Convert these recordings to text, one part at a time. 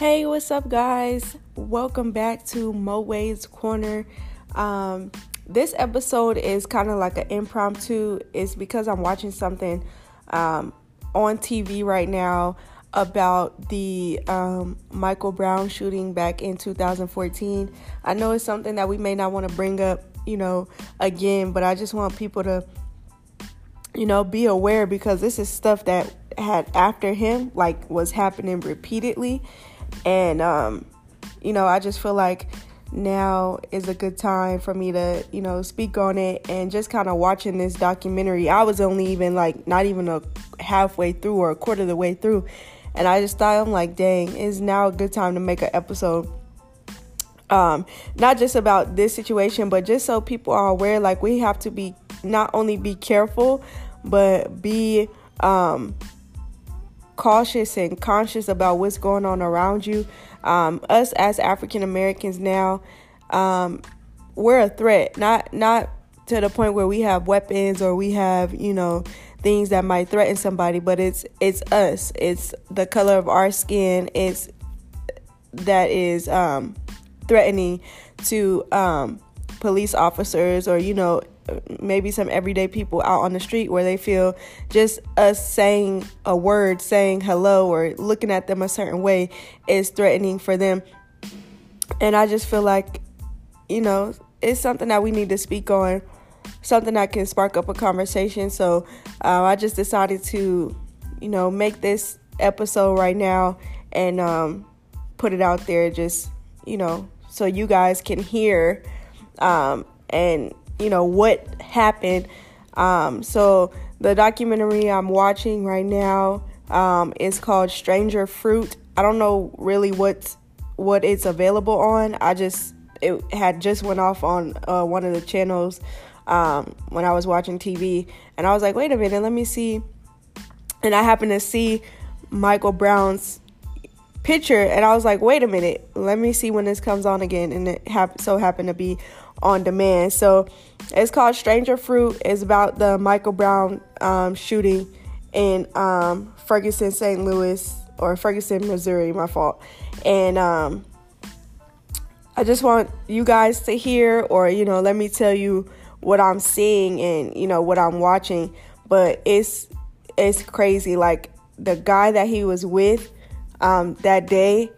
Hey, what's up, guys? Welcome back to Mo Wade's Corner. Um, this episode is kind of like an impromptu. It's because I'm watching something um, on TV right now about the um, Michael Brown shooting back in 2014. I know it's something that we may not want to bring up, you know, again, but I just want people to, you know, be aware because this is stuff that had after him, like was happening repeatedly and, um, you know, I just feel like now is a good time for me to, you know, speak on it and just kind of watching this documentary. I was only even like not even a halfway through or a quarter of the way through. And I just thought, I'm like, dang, is now a good time to make an episode. Um, not just about this situation, but just so people are aware, like we have to be not only be careful, but be um cautious and conscious about what's going on around you. Um, us as African Americans now, um, we're a threat. Not not to the point where we have weapons or we have you know things that might threaten somebody, but it's it's us. It's the color of our skin. It's that is um, threatening to um, police officers or you know maybe some everyday people out on the street where they feel just us saying a word, saying hello, or looking at them a certain way is threatening for them. And I just feel like, you know, it's something that we need to speak on, something that can spark up a conversation. So uh, I just decided to, you know, make this episode right now and um, put it out there just, you know, so you guys can hear um, and you know what happened. Um, so the documentary I'm watching right now um, is called Stranger Fruit. I don't know really what what it's available on. I just it had just went off on uh, one of the channels um, when I was watching TV, and I was like, wait a minute, let me see. And I happened to see Michael Brown's picture, and I was like, wait a minute, let me see when this comes on again, and it hap- so happened to be on demand. So it's called Stranger Fruit. It's about the Michael Brown um, shooting in um, Ferguson, St. Louis, or Ferguson, Missouri. My fault. And um, I just want you guys to hear, or you know, let me tell you what I'm seeing and you know what I'm watching. But it's it's crazy. Like the guy that he was with um, that day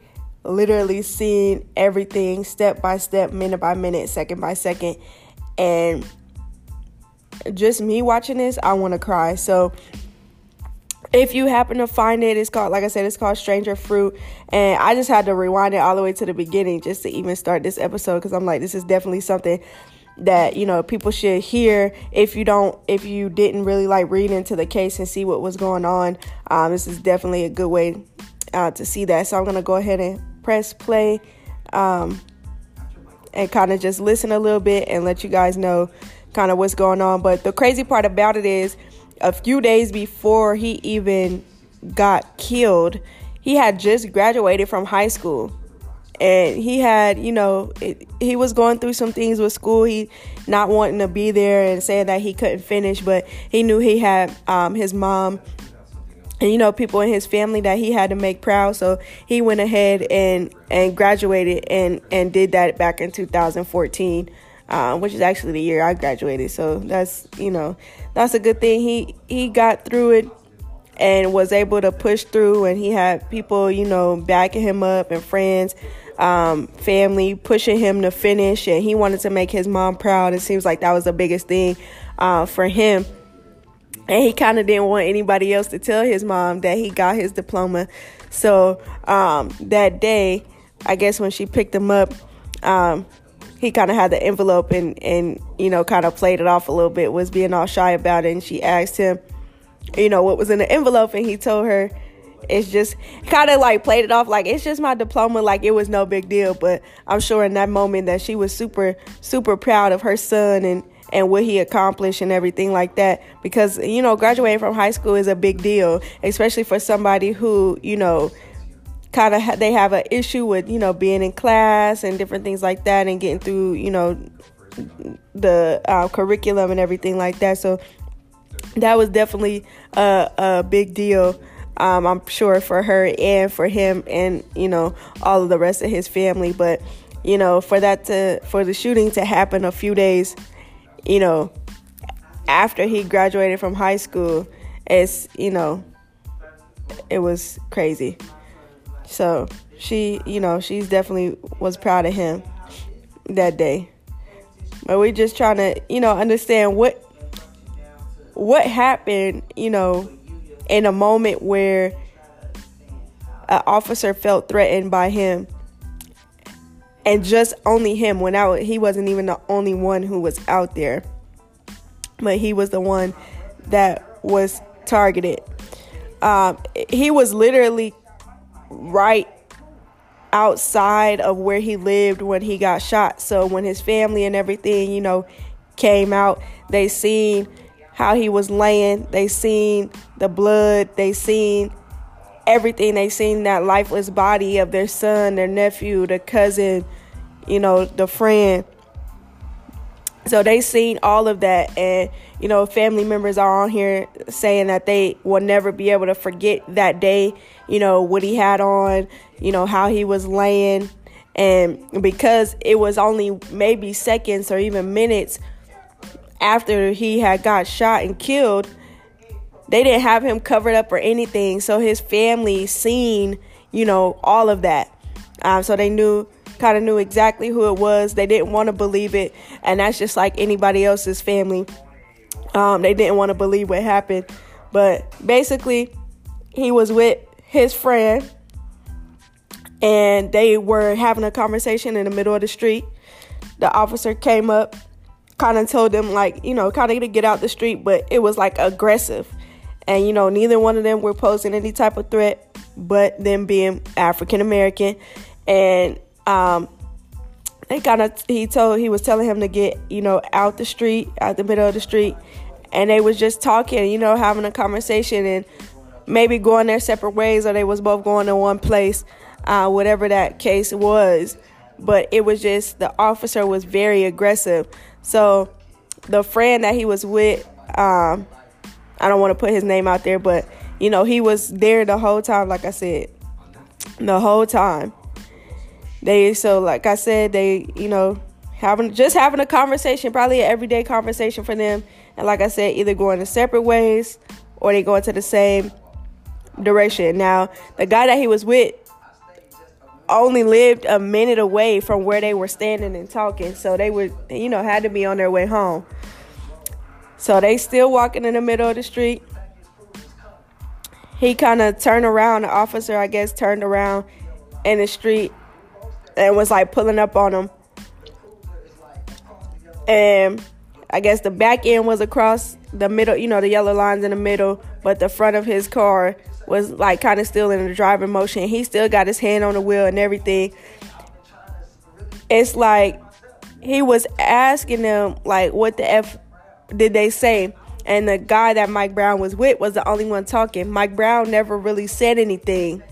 literally seeing everything step by step, minute by minute, second by second. And just me watching this, I want to cry. So if you happen to find it, it's called, like I said, it's called Stranger Fruit. And I just had to rewind it all the way to the beginning just to even start this episode because I'm like, this is definitely something that you know people should hear if you don't if you didn't really like read into the case and see what was going on um, this is definitely a good way uh, to see that so i'm gonna go ahead and press play um, and kind of just listen a little bit and let you guys know kind of what's going on. But the crazy part about it is a few days before he even got killed, he had just graduated from high school. And he had, you know, it, he was going through some things with school. He not wanting to be there and saying that he couldn't finish, but he knew he had um, his mom and you know people in his family that he had to make proud. So he went ahead and and graduated and and did that back in 2014 um, which is actually the year I graduated. So that's you know that's a good thing. He he got through it and was able to push through. And he had people you know backing him up and friends um, family pushing him to finish. And he wanted to make his mom proud. It seems like that was the biggest thing uh, for him and he kind of didn't want anybody else to tell his mom that he got his diploma. So um, that day, I guess when she picked him up, um, he kind of had the envelope and and you know kind of played it off a little bit, was being all shy about it, and she asked him, you know, what was in the envelope, and he told her. It's just kind of like played it off like it's just my diploma, like it was no big deal. But I'm sure in that moment that she was super, super proud of her son and and what he accomplished and everything like that because you know graduating from high school is a big deal especially for somebody who you know kind of ha- they have an issue with you know being in class and different things like that and getting through you know the uh, curriculum and everything like that so that was definitely a, a big deal Um, I'm sure for her and for him and you know all of the rest of his family. But you know, for that to for the shooting to happen a few days, you know, after he graduated from high school, it's you know, it was crazy. So she, you know, she's definitely was proud of him that day. But we're just trying to, you know, understand what what happened, you know, in a moment where an officer felt threatened by him and just only him went out he wasn't even the only one who was out there but he was the one that was targeted um, he was literally right outside of where he lived when he got shot so when his family and everything you know came out they seen how he was laying. They seen the blood. They seen everything. They seen that lifeless body of their son, their nephew, the cousin, you know, the friend. So they seen all of that, and you know, family members are on here saying that they will never be able to forget that day. You know what he had on, you know how he was laying, and because it was only maybe seconds or even minutes after he had got shot and killed, they didn't have him covered up or anything. So his family seen, you know, all of that. Um, so they knew, kind of knew exactly who it was. They didn't want to believe it. And that's just like anybody else's family. Um, they didn't want to believe what happened. But basically, he was with his friend and they were having a conversation in the middle of the street. The officer came up kind of told them like you know kind of to get out the street but it was like aggressive and you know neither one of them were posing any type of threat but them being african american and um they kind of he told he was telling him to get you know out the street out the middle of the street. And they was just talking you know having a conversation and maybe going their separate ways or they was both going to one place uh, whatever that case was. But it was just the officer was very aggressive. So the friend that he was with, um, I don't want to put his name out there, but you know, he was there the whole time, like I said. The whole time. They so like I said, they, you know, having just having a conversation, probably an everyday conversation for them. And like I said, either going in separate ways or they going to the same direction. Now, the guy that he was with only lived a minute away from where they were standing and talking. So they were, you know, had to be on their way home. So they still walking in the middle of the street. He kind of turned around. The officer, I guess, turned around in the street and was like pulling up on him. And I guess the back end was across the middle, you know, the yellow lines in the middle, but the front of his car was like kind of still in the driving motion. He still got his hand on the wheel and everything. It's like he was asking them like what the f did they say? And the guy that Mike Brown was with was the only one talking. Mike Brown never really said anything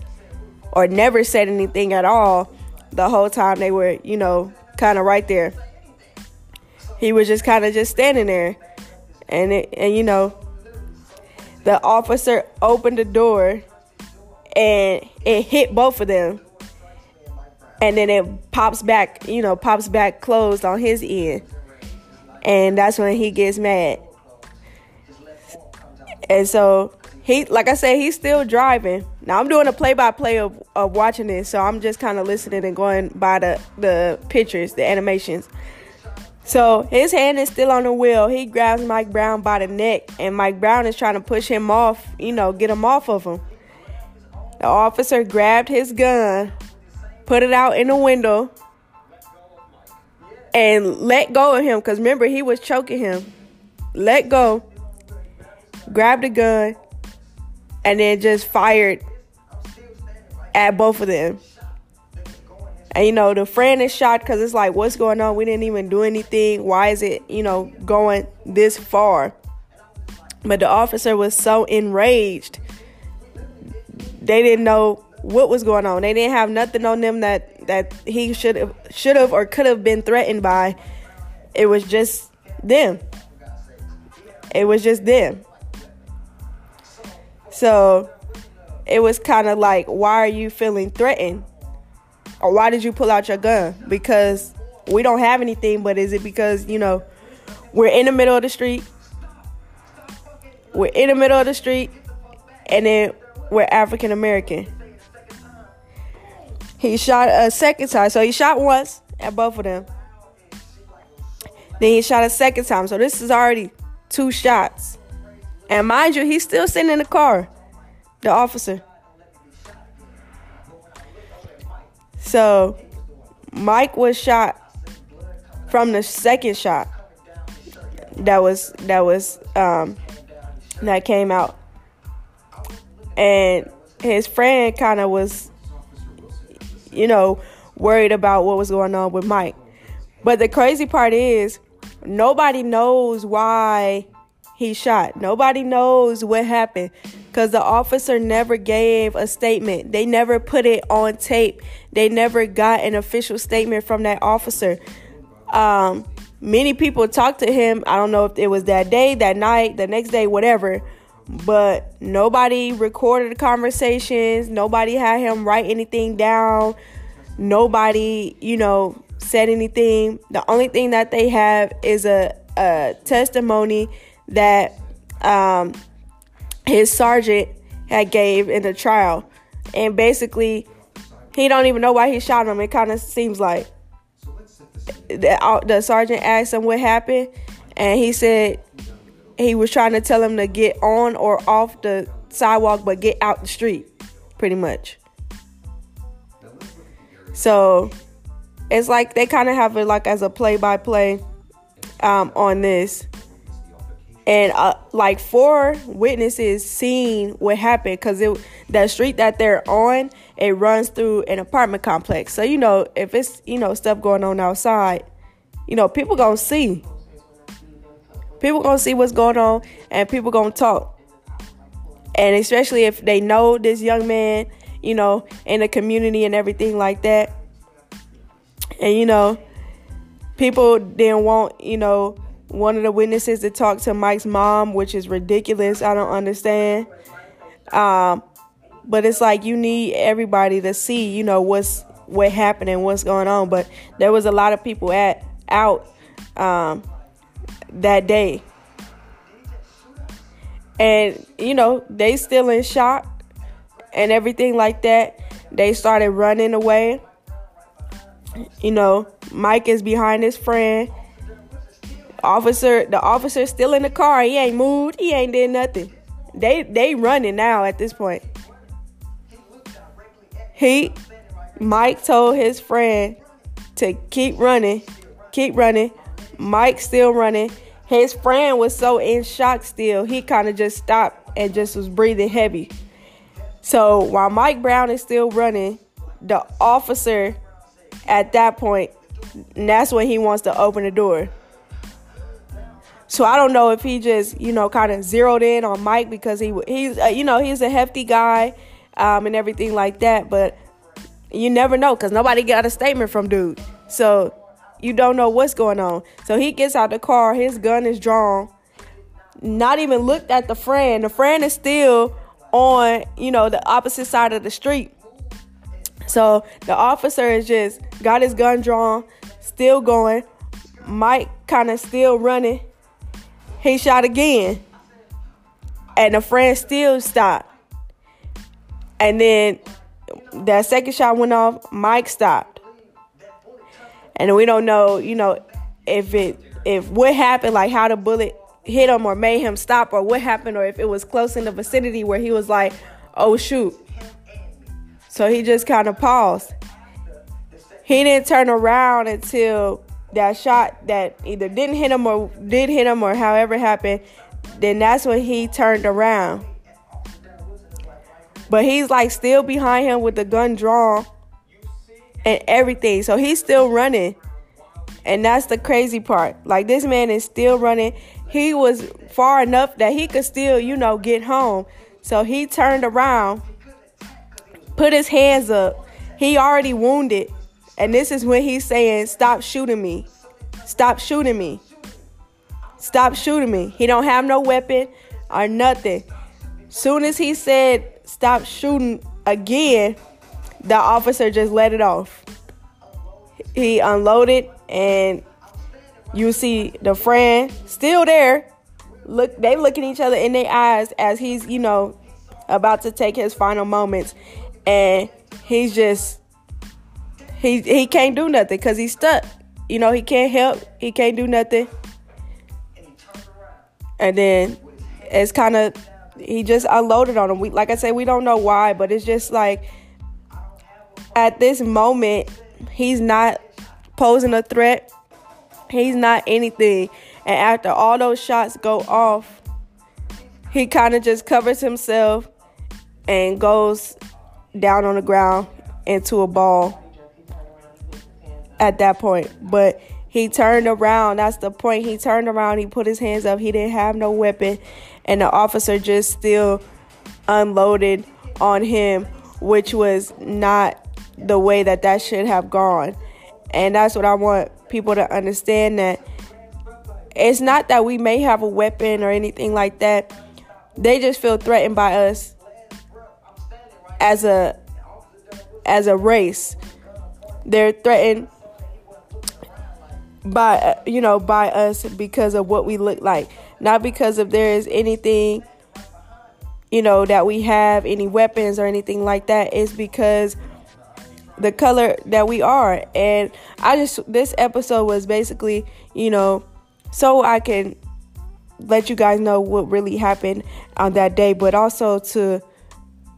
or never said anything at all the whole time they were, you know, kind of right there. He was just kind of just standing there. And it, and you know, the officer opened the door and it hit both of them. And then it pops back, you know, pops back closed on his end. And that's when he gets mad. And so he like I said, he's still driving. Now I'm doing a play by play of, of watching this, so I'm just kind of listening and going by the, the pictures, the animations. So his hand is still on the wheel. He grabs Mike Brown by the neck, and Mike Brown is trying to push him off, you know, get him off of him. The officer grabbed his gun, put it out in the window, and let go of him. Because remember, he was choking him. Let go, grabbed the gun, and then just fired at both of them. And you know, the friend is shocked because it's like, what's going on? We didn't even do anything. Why is it, you know, going this far? But the officer was so enraged. They didn't know what was going on. They didn't have nothing on them that that he should have should have or could have been threatened by. It was just them. It was just them. So it was kind of like, why are you feeling threatened? Or why did you pull out your gun? Because we don't have anything, but is it because, you know, we're in the middle of the street? We're in the middle of the street, and then we're African American. He shot a second time. So he shot once at both of them. Then he shot a second time. So this is already two shots. And mind you, he's still sitting in the car, the officer. So Mike was shot from the second shot that was that was um that came out. And his friend kind of was you know, worried about what was going on with Mike. But the crazy part is nobody knows why he shot. Nobody knows what happened because the officer never gave a statement. They never put it on tape. They never got an official statement from that officer. Um, many people talked to him. I don't know if it was that day, that night, the next day, whatever. But nobody recorded the conversations. Nobody had him write anything down. Nobody, you know, said anything. The only thing that they have is a, a testimony that um, his sergeant had gave in the trial, and basically he don't even know why he shot him. It kind of seems like the, uh, the sergeant asked him what happened, and he said he was trying to tell him to get on or off the sidewalk, but get out the street, pretty much. So it's like they kind of have it like as a play by play on this. And uh, like four witnesses seen what happened because it that street that they're on it runs through an apartment complex. So you know if it's you know stuff going on outside you know people gonna see people gonna see what's going on and people gonna talk and especially if they know this young man you know in the community and everything like that and you know people didn't want you know one of the witnesses to talk to Mike's mom, which is ridiculous. I don't understand. Um, but it's like you need everybody to see, you know, what's what happened and what's going on. But there was a lot of people at out um, that day, and you know they still in shock and everything like that. They started running away. You know, Mike is behind his friend Officer, the officer still in the car. He ain't moved. He ain't did nothing. They they running now at this point. He Mike told his friend to keep running, keep running. Mike still running. His friend was so in shock still, he kind of just stopped and just was breathing heavy. So while Mike Brown is still running, the officer at that point, that's when he wants to open the door. So I don't know if he just, you know, kind of zeroed in on Mike because he he's uh, you know, he's a hefty guy um, and everything like that, but you never know cuz nobody got a statement from dude. So you don't know what's going on. So he gets out the car, his gun is drawn. Not even looked at the friend. The friend is still on, you know, the opposite side of the street. So the officer is just got his gun drawn, still going. Mike kind of still running he shot again. And the friend still stopped. And then that second shot went off, Mike stopped. And we don't know, you know, if it if what happened, like how the bullet hit him or made him stop or what happened or if it was close in the vicinity where he was like, oh shoot. So he just kind of paused. He didn't turn around until that shot that either didn't hit him or did hit him or however happened, then that's when he turned around. But he's like still behind him with the gun drawn and everything. So he's still running. And that's the crazy part. Like this man is still running. He was far enough that he could still, you know, get home. So he turned around, put his hands up. He already wounded and this is when he's saying, Stop shooting me. Stop shooting me. Stop shooting me. He don't have no weapon or nothing. Soon as he said, "Stop shooting again, the officer just let it off. He unloaded and you see the friend still there. Look they looking each other in their eyes as he's, you know, about to take his final moments and he's just he he can't do nothing because he's stuck. You know, he can't help. He can't do nothing. And then it's kind of he just unloaded on him. We like I said, we don't know why, but it's just like at this moment, he's not posing a threat. He's not anything. And after all those shots go off, he kind of just covers himself and goes down on the ground into a ball at that point. But he turned around. That's the point. He turned around. He put his hands up. He didn't have no weapon. And the officer just still unloaded on him, which was not the way that that should have gone. And that's what I want people to understand that it's not that we may have a weapon or anything like that. They just feel threatened by us as a as a race. They're threatened by you know by us because of what we look like not because if there is anything you know that we have any weapons or anything like that it's because the color that we are and i just this episode was basically you know so i can let you guys know what really happened on that day but also to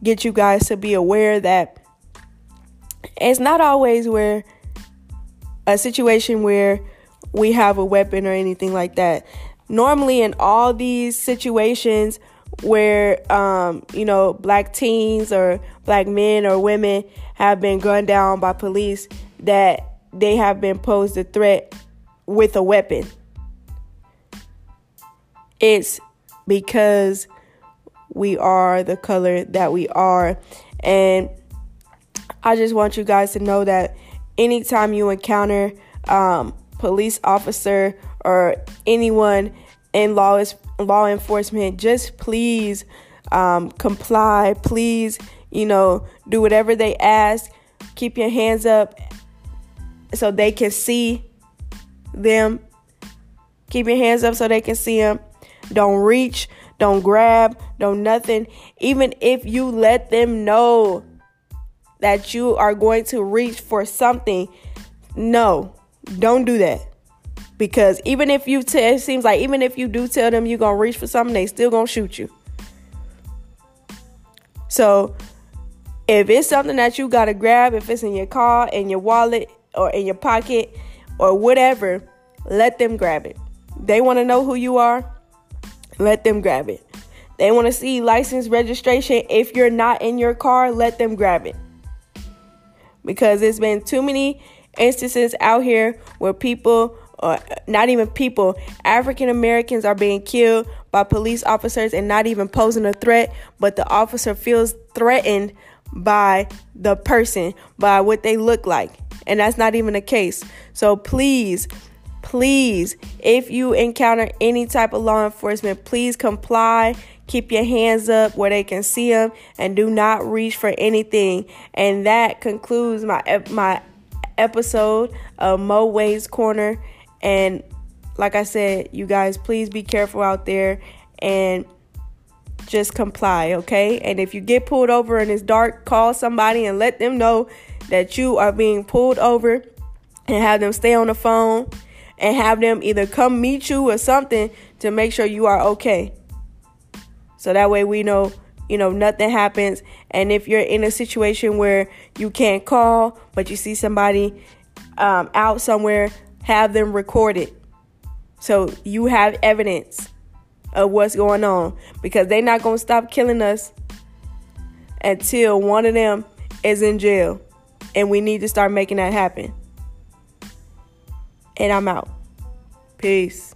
get you guys to be aware that it's not always where a situation where we have a weapon or anything like that. Normally, in all these situations where, um, you know, black teens or black men or women have been gunned down by police, that they have been posed a threat with a weapon. It's because we are the color that we are. And I just want you guys to know that anytime you encounter um, police officer or anyone in law law enforcement, just please um, comply. Please, you know, do whatever they ask. Keep your hands up so they can see them. Keep your hands up so they can see them. Don't reach, don't grab, don't nothing. Even if you let them know that you are going to reach for something, no, don't do that. Because even if you tell, it seems like even if you do tell them you're to reach for something, they still to shoot you. So if it's something that you got to grab, if it's in your car, in your wallet, or in your pocket, or whatever, let them grab it. They want to know who you are, let them grab it. They want to see license registration. If you're not in your car, let them grab it. Because there's been too many instances out here where people or uh, not even people, African Americans are being killed by police officers and not even posing a threat, but the officer feels threatened by the person, by what they look like. And that's not even the case. So please, please, if you encounter any type of law enforcement, please comply. Keep your hands up where they can see them and do not reach for anything. And that concludes my my episode of Mo Wade's Corner. And like I said, you guys, please be careful out there and just comply, okay? And if you get pulled over and it's dark, call somebody and let them know that you are being pulled over and have them stay on the phone and have them either come meet you or something to make sure you are okay. So that way we know you know, nothing happens. And if you're in a situation where you can't call, but you see somebody um, out somewhere, have them recorded. So you have evidence of what's going on because they're not going to stop killing us until one of them is in jail. And we need to start making that happen. And I'm out. Peace.